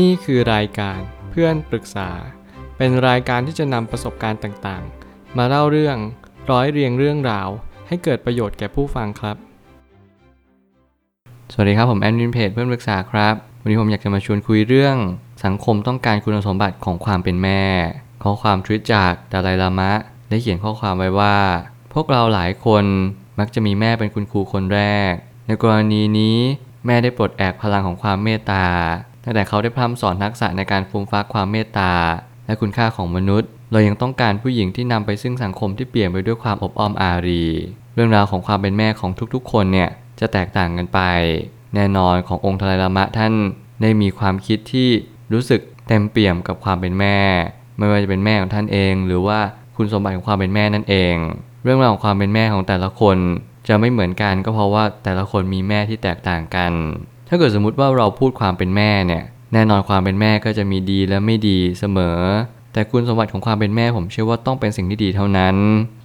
นี่คือรายการเพื่อนปรึกษา เป็นรายการที่จะนำประสบการณ์ต่างๆ มาเล่าเรื่องร้อยเรียงเรื่องราว ให้เกิดประโยชน์แก่ผู้ฟังครับ สวัสดีครับผมแอดมินเพจเพื่อนปรึกษาครับ วันนี้ผมอยากจะมาชวนคุยเรื่อง สังคมต้องการคุณสมบัติของความเป็นแม่ ข้อความทวิตจากดาไลลามะ ได้เขียนข้อความไว้ว่า พวกเราหลายคนมักจะมีแม่เป็นคุณครูคนแรก ในกรณีนี้แม่ได้ปลดแอกพลังของความเมตตา ตั้งแต่เขาได้พร่ำสอนทักษะในการฟูมฟักความเมตตา และคุณค่าของมนุษย์ เรายังต้องการผู้หญิงที่นำไปซึ่งสังคมที่เปลี่ยนไปด้วยความอบอ้อมอารี เรื่องราวของความเป็นแม่ของทุกๆ คนเนี่ยจะแตกต่างกันไป แน่นอนขององค์ทลายลามะท่านได้มีความคิดที่รู้สึกเต็มเปี่ยมกับความเป็นแม่ ไม่ว่าจะเป็นแม่ของท่านเอง หรือว่าคุณสมบัติของความเป็นแม่นั่นเอง เรื่องราวของความเป็นแม่ของแต่ละคน จะไม่เหมือนกันก็เพราะว่าแต่ละคนมีแม่ที่แตกต่างกัน ถ้าเกิดสมมุติว่าเราพูดความเป็นแม่เนี่ยแน่นอนความเป็นแม่ก็จะมีดีและไม่ดีเสมอ แต่คุณสมบัติของความเป็นแม่ผมเชื่อว่าต้องเป็นสิ่งที่ดีเท่านั้น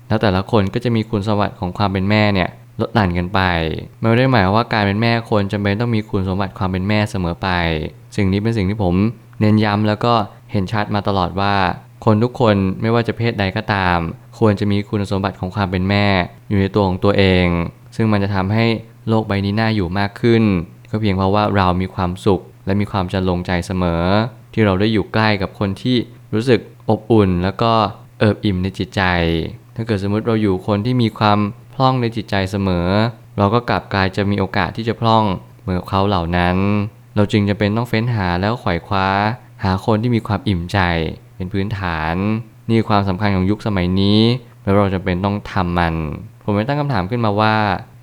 แล้วแต่ละคนก็จะมีคุณสมบัติของความเป็นแม่เนี่ยลดหลั่นกันไป ไม่ได้หมายว่าการเป็นแม่คนจำเป็นต้องมีคุณสมบัติความเป็นแม่เสมอไป สิ่งนี้เป็นสิ่งที่ผมเน้นย้ำแล้วก็เห็นชัดมาตลอดว่า คนทุกคนไม่ว่าจะเพศใดก็ตาม ควรจะมีคุณสมบัติของความเป็นแม่ อยู่ในตัวของตัวเอง ซึ่งมันจะทำให้โลกใบนี้น่าอยู่มากขึ้น เพียงเพราะว่าเรามีความสุข และมีความจะลงใจเสมอ ที่เราได้อยู่ใกล้กับคนที่รู้สึกอบอุ่น แล้วก็เอิบอิ่มในจิตใจ ถ้าเกิดสมมติเราอยู่คนที่มีความพร่องในจิตใจเสมอ เราก็กลับกลายจะมีโอกาสที่จะพร่องเหมือนเขาเหล่านั้น เราจึงจะเป็นต้องเฟ้นหาแล้วไขว่คว้า หาคนที่มีความอิ่มใจ เป็นพื้นฐาน นี่ความสำคัญของยุคสมัยนี้ แล้วเราจะเป็นต้องทำมัน ผมไม่ตั้งคำถามขึ้นมาว่า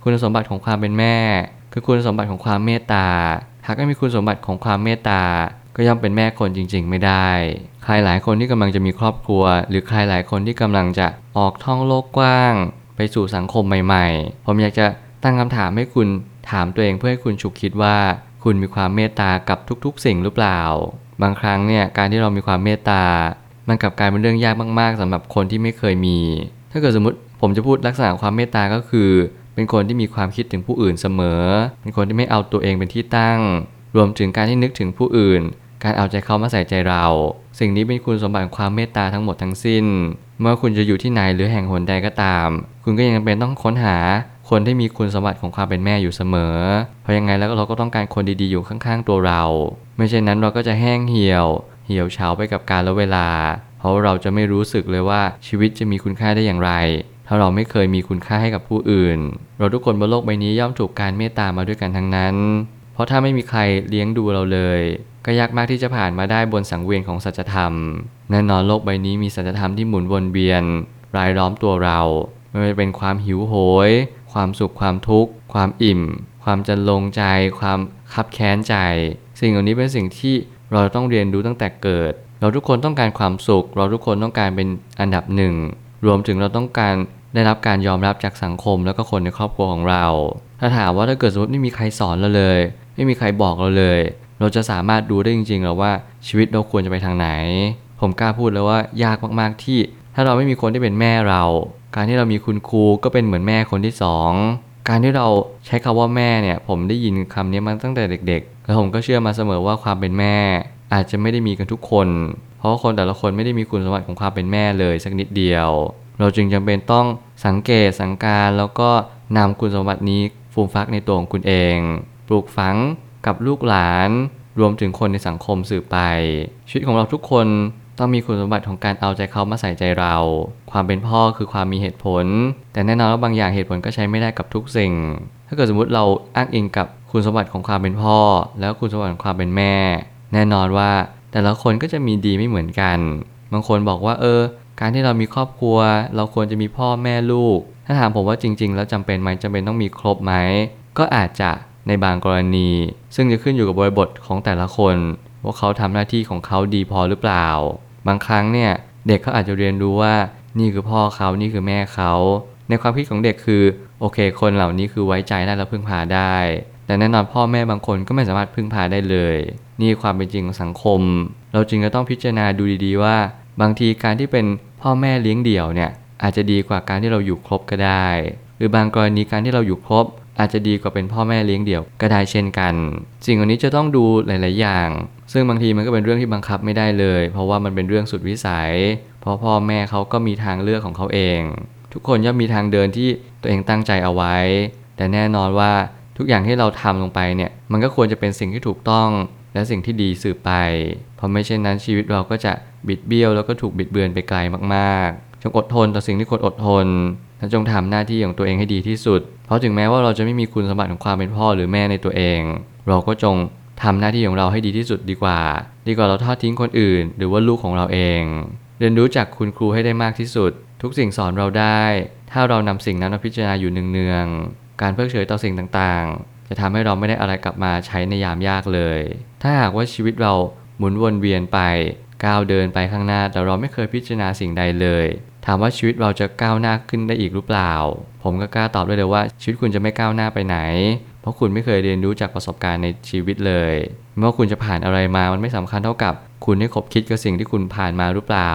คุณสมบัติของความเป็นแม่ คือคุณสมบัติของความเมตตา หากไม่มีคุณสมบัติของความเมตตา ก็ย่อมเป็นแม่คนจริง ๆ ไม่ได้ ใครหลายคนที่กำลังจะมีครอบครัว หรือใครหลายคนที่กำลังจะออกท่องโลกกว้าง ไปสู่สังคมใหม่ ๆ ผมอยากจะตั้งคำถามให้คุณถามตัวเองเพื่อให้คุณฉุกคิดว่า คุณมีความเมตตากับทุกๆ สิ่งหรือเปล่า บางครั้งเนี่ยการที่เรามีความเมตตา มันกลับกลายเป็นเรื่องยากมาก ๆสำหรับคนที่ไม่เคยมี ถ้าเกิดสมมติผมจะพูดลักษณะความเมตตาก็คือ เป็นคนที่มีความคิดถึงผู้อื่นเสมอ เป็นคนที่ไม่เอาตัวเองเป็นที่ตั้ง รวมถึงการที่นึกถึงผู้อื่น การเอาใจเขามาใส่ใจเรา สิ่งนี้เป็นคุณสมบัติของความเมตตาทั้งหมดทั้งสิ้น เมื่อคุณจะอยู่ที่ไหนหรือแห่งหนใดก็ตาม คุณก็ยังเป็นต้องค้นหาคนที่มีคุณสมบัติของความเป็นแม่อยู่เสมอ เพราะยังไงแล้วเราก็ต้องการคนดีๆอยู่ข้างๆตัวเรา ไม่เช่นนั้นเราก็จะแห้งเหี่ยว เหี่ยวเฉาไปกับการละเวลา เพราะเราจะไม่รู้สึกเลยว่าชีวิตจะมีคุณค่าได้อย่างไร ถ้าเราไม่เคยมีคุณค่าให้กับผู้อื่น เราทุกคนบนโลกใบนี้ย่อมถูกการเมตตามาด้วยกันทั้งนั้น เพราะถ้าไม่มีใครเลี้ยงดูเราเลย ก็ยากมากที่จะผ่านมาได้บนสังเวียนของสัจธรรมแน่นอนโลกใบนี้มีสัจธรรมที่หมุนวนเวียน รายล้อมตัวเรา ไม่ว่าจะเป็นความหิวโหย ความสุขความทุกข์ ความอิ่ม ความจันลงใจ ความคับแค้นใจ สิ่งเหล่านี้เป็นสิ่งที่เราต้องเรียนรู้ตั้งแต่เกิด เราทุกคนต้องการความสุข เราทุกคนต้องการเป็นอันดับหนึ่งรวมถึงเราต้องการ ได้รับการยอมรับจากสังคมแล้วก็คนในครอบครัวของเรา ถ้าถามว่าถ้าเกิดสมมติไม่มีใครสอนเราเลย ไม่มีใครบอกเราเลย เราจะสามารถดูได้จริงๆหรอว่าชีวิตเราควรจะไปทางไหน ผมกล้าพูดเลยว่ายากมากๆที่ ถ้าเราไม่มีคนที่เป็นแม่เรา การที่เรามีคุณครูก็เป็นเหมือนแม่คนที่สองการที่เราใช้คาว่าแม่เนี่ยผมได้ยินคำนี้มาตั้งแต่เด็ก ๆ แล้วผมก็เชื่อมาเสมอว่าความเป็นแม่ อาจจะไม่ได้มีกันทุกคน เพราะคนแต่ละคนไม่ได้มีคุณสมบัติของความเป็นแม่เลยสักนิดเดียว เราจึงจำเป็นต้องสังเกตสังการแล้วก็นำคุณสมบัตินี้ฟูมฟักในตัวของคุณเอง ปลูกฝังกับลูกหลาน รวมถึงคนในสังคมสืบไป ชีวิตของเราทุกคนต้องมีคุณสมบัติของการเอาใจเขามาใส่ใจเรา ความเป็นพ่อคือความมีเหตุผล แต่แน่นอนว่าบางอย่างเหตุผลก็ใช้ไม่ได้กับทุกสิ่ง ถ้าเกิดสมมติเราอ้างอิงกับคุณสมบัติของความเป็นพ่อ แล้วคุณสมบัติของความเป็นแม่ แน่นอนว่าแต่ละคนก็จะมีดีไม่เหมือนกัน บางคนบอกว่าเออ การที่เรามีครอบครัว เราควรจะมีพ่อแม่ลูก ถ้าถามผมว่าจริง ๆ แล้วจำเป็นไหมจำเป็นต้องมีครบไหม ก็อาจจะในบางกรณี ซึ่งจะขึ้นอยู่กับบริบทของแต่ละคน ว่าเขาทำหน้าที่ของเขาดีพอหรือเปล่า บางครั้งเนี่ยเด็กเขาอาจจะเรียนรู้ว่านี่คือพ่อเขานี่คือแม่เขา ในความคิดของเด็กคือโอเค คนเหล่านี้คือไว้ใจได้และพึ่งพาได้ แต่แน่นอนพ่อแม่บางคนก็ไม่สามารถพึ่งพาได้เลย นี่ความเป็นจริงของสังคม เราจึงจะต้องพิจารณาดูดีๆว่า บางทีการที่เป็นพ่อแม่เลี้ยงเดี่ยวเนี่ยอาจจะดีกว่าการที่เราอยู่ครบก็ได้ หรือบางกรณีการที่เราอยู่ครบ อาจจะดีกว่าเป็นพ่อแม่เลี้ยงเดี่ยวก็ได้เช่นกันสิ่งเหล่านี้จะต้องดูหลาย ๆ อย่าง ซึ่งบางทีมันก็เป็นเรื่องที่บังคับไม่ได้เลย เพราะว่ามันเป็นเรื่องสุดวิสัย เพราะพ่อแม่เขาก็มีทางเลือกของเขาเอง ทุกคนย่อมมีทางเดินที่ตัวเองตั้งใจเอาไว้ แต่แน่นอนว่าทุกอย่างที่เราทำลงไปเนี่ยมันก็ควรจะเป็นสิ่งที่ถูกต้องและสิ่งที่ดีสืบไป ราะไม่เช่นนั้นชีวิตเราก็จะบิดเบี้ยวแล้วก็ถูกบิดเบือนไปไกลมากๆ จงอดทนต่อสิ่งที่ควรอดทนและจงทำหน้าที่ของตัวเองให้ดีที่สุด เพราะถึงแม้ว่าเราจะไม่มีคุณสมบัติของความเป็นพ่อหรือแม่ในตัวเอง เราก็จงทำหน้าที่ของเราให้ดีที่สุดดีกว่า ดีกว่าเราทอดทิ้งคนอื่น หรือว่าลูกของเราเอง เรียนรู้จากคุณครูให้ได้มากที่สุด ทุกสิ่งสอนเราได้ ถ้าเรานำสิ่งนั้นมาพิจารณาอยู่เนืองๆการเพิกเฉยต่อสิ่งต่างๆ จะทำให้เราไม่ได้อะไรกลับมาใช้ในยามยากเลย ถ้าหากว่าชีวิตเรา หมุนวนเวียนไป ก้าวเดินไปข้างหน้าแต่เราไม่เคยพิจารณาสิ่งใดเลย ถามว่าชีวิตเราจะก้าวหน้าขึ้นได้อีกหรือเปล่า ผมก็กล้าตอบได้เลยว่าชีวิตคุณจะไม่ก้าวหน้าไปไหน เพราะคุณไม่เคยเรียนรู้จากประสบการณ์ในชีวิตเลยไม่ว่าคุณจะผ่านอะไรมามันไม่สำคัญเท่ากับคุณได้คบคิดกับสิ่งที่คุณผ่านมาหรือเปล่า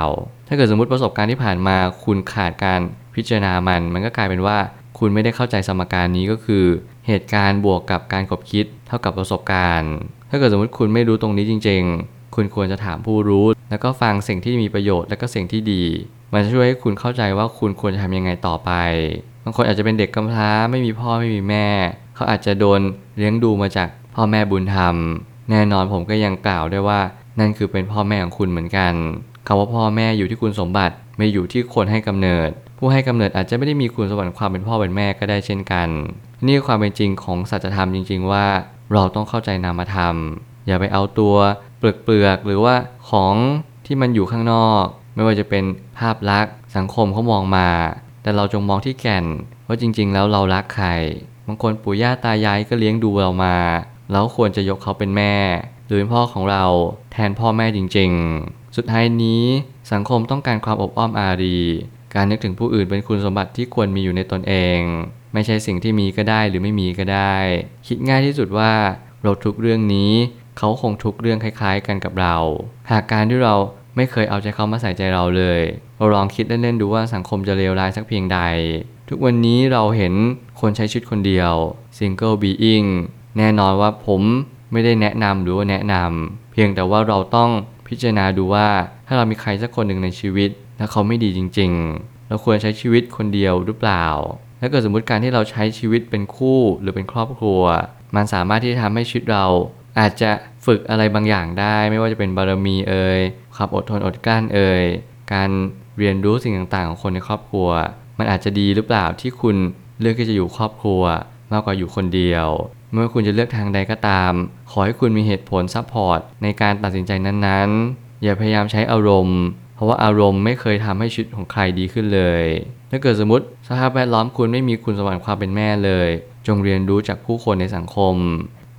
ถ้าเกิดสมมติประสบการณ์ที่ผ่านมา คุณขาดการพิจารณามัน มันก็กลายเป็นว่า คุณไม่ได้เข้าใจสมการนี้ก็คือ เหตุการณ์บวกกับการคบคิด เท่ากับประสบการณ์ ถ้าเกิดสมมติคุณไม่รู้ตรงนี้จริง ๆ คุณควรจะถามผู้รู้ แล้วก็ฟังสิ่งที่มีประโยชน์และก็สิ่งที่ดี มันจะช่วยให้คุณเข้าใจว่าคุณควรจะทำยังไงต่อไป บางคนอาจจะเป็นเด็กกำพร้าไม่มีพ่อไม่มีแม่ เขาอาจจะโดนเลี้ยงดูมาจากพ่อแม่บุญธรรม แน่นอนผมก็ยังกล่าวได้ว่านั่นคือเป็นพ่อแม่ของคุณเหมือนกันคำว่าพ่อแม่อยู่ที่คุณสมบัติไม่อยู่ที่คนให้กำเนิด ผู้ให้กำเนิดอาจจะไม่ได้มีคุณสมบัติความเป็นพ่อเป็นแม่ก็ได้เช่นกัน นี่ความเป็นจริงของสัจธรรมจริง ๆ ว่า เราต้องเข้าใจนามธรรม อย่าไปเอาตัวเปลือกๆหรือว่าของที่มันอยู่ข้างนอก ไม่ว่าจะเป็นภาพลักษณ์สังคมเขามองมา แต่เราจงมองที่แก่นว่าจริง ๆ แล้วเรารักใครบางคนปู่ย่าตายายก็เลี้ยงดูเรามาเราควรจะยกเขาเป็นแม่ หรือเป็นพ่อของเราแทนพ่อแม่จริง ๆ สุดท้ายนี้สังคมต้องการความอบอ้อมอารี การนึกถึงผู้อื่นเป็นคุณสมบัติที่ควรมีอยู่ในตนเอง ไม่ใช่สิ่งที่มีก็ได้หรือไม่มีก็ได้ คิดง่ายที่สุดว่าเราทุกเรื่องนี้ เขาคงทุกเรื่องคล้าย ๆ กันกับเรา หากการที่เราไม่เคยเอาใจเขามาใส่ใจเราเลย เราลองคิดเล่นๆดูว่าสังคมจะเลวร้ายสักเพียงใด ทุกวันนี้เราเห็นคนใช้ชีวิตคนเดียว single being แน่นอนว่าผมไม่ได้แนะนำหรือว่าแนะนำเพียงแต่ว่าเราต้องพิจารณาดูว่าถ้าเรามีใครสักคนหนึ่งในชีวิต แล้วเขาไม่ดีจริง ๆ เราควรใช้ชีวิตคนเดียวหรือเปล่า ถ้าเกิดสมมติการที่เราใช้ชีวิตเป็นคู่หรือเป็นครอบครัว มันสามารถที่จะทำให้ชีวิตเราอาจจะฝึกอะไรบางอย่างได้ ไม่ว่าจะเป็นบารมีเอ่ยความอดทนอดกลั้นเอ่ยการเรียนรู้สิ่งต่างๆของคนในครอบครัว มันอาจจะดีหรือเปล่าที่คุณเลือกที่จะอยู่ครอบครัว มากกว่าอยู่คนเดียว เมื่อคุณจะเลือกทางใดก็ตาม ขอให้คุณมีเหตุผล support ในการตัดสินใจนั้นๆ อย่าพยายามใช้อารมณ์ เพราะว่าอารมณ์ไม่เคยทำให้ชีวิตของใครดีขึ้นเลย ถ้าเกิดสมมติสภาพแวดล้อมคุณไม่มีคุณสมบัติความเป็นแม่เลย จงเรียนรู้จากผู้คนในสังคม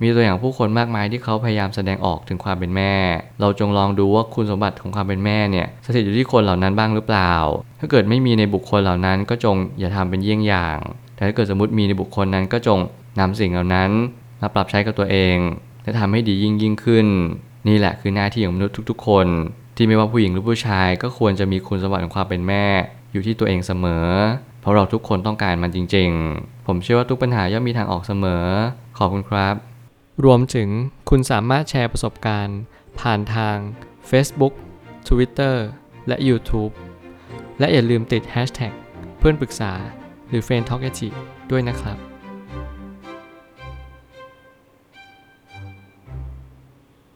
มีตัวอย่างผู้คนมากมายที่เขาพยายามแสดงออกถึงความเป็นแม่ เราจงลองดูว่าคุณสมบัติของความเป็นแม่เนี่ยสถิตอยู่ที่คนเหล่านั้นบ้างหรือเปล่า ถ้าเกิดไม่มีในบุคคลเหล่านั้นก็จงอย่าทำเป็นเยี่ยงอย่าง แต่ถ้าเกิดสมมติมีในบุคคลนั้นก็จงนำสิ่งเหล่านั้นมาปรับใช้กับตัวเองและทำให้ดียิ่งยิ่งขึ้น นี่แหละคือหน้าที่ของมนุษย์ทุก ๆ คน ที่ไม่ว่าผู้หญิงหรือผู้ชายก็ควรจะมีคุณสมบัติของความเป็นแม่ อยู่ที่ตัวเองเสมอ เพราะเราทุกคนต้องการมันจริง ๆ ผมเชื่อว่าทุกปัญหาย่อมมีทางออกเสมอ ขอบคุณครับ รวมถึงคุณสามารถแชร์ประสบการณ์ ผ่านทาง Facebook Twitter และ YouTube และอย่าลืมติด Hashtag เพื่อนปรึกษาหรือ f r ร e n d t a l k ด้วยนะครับ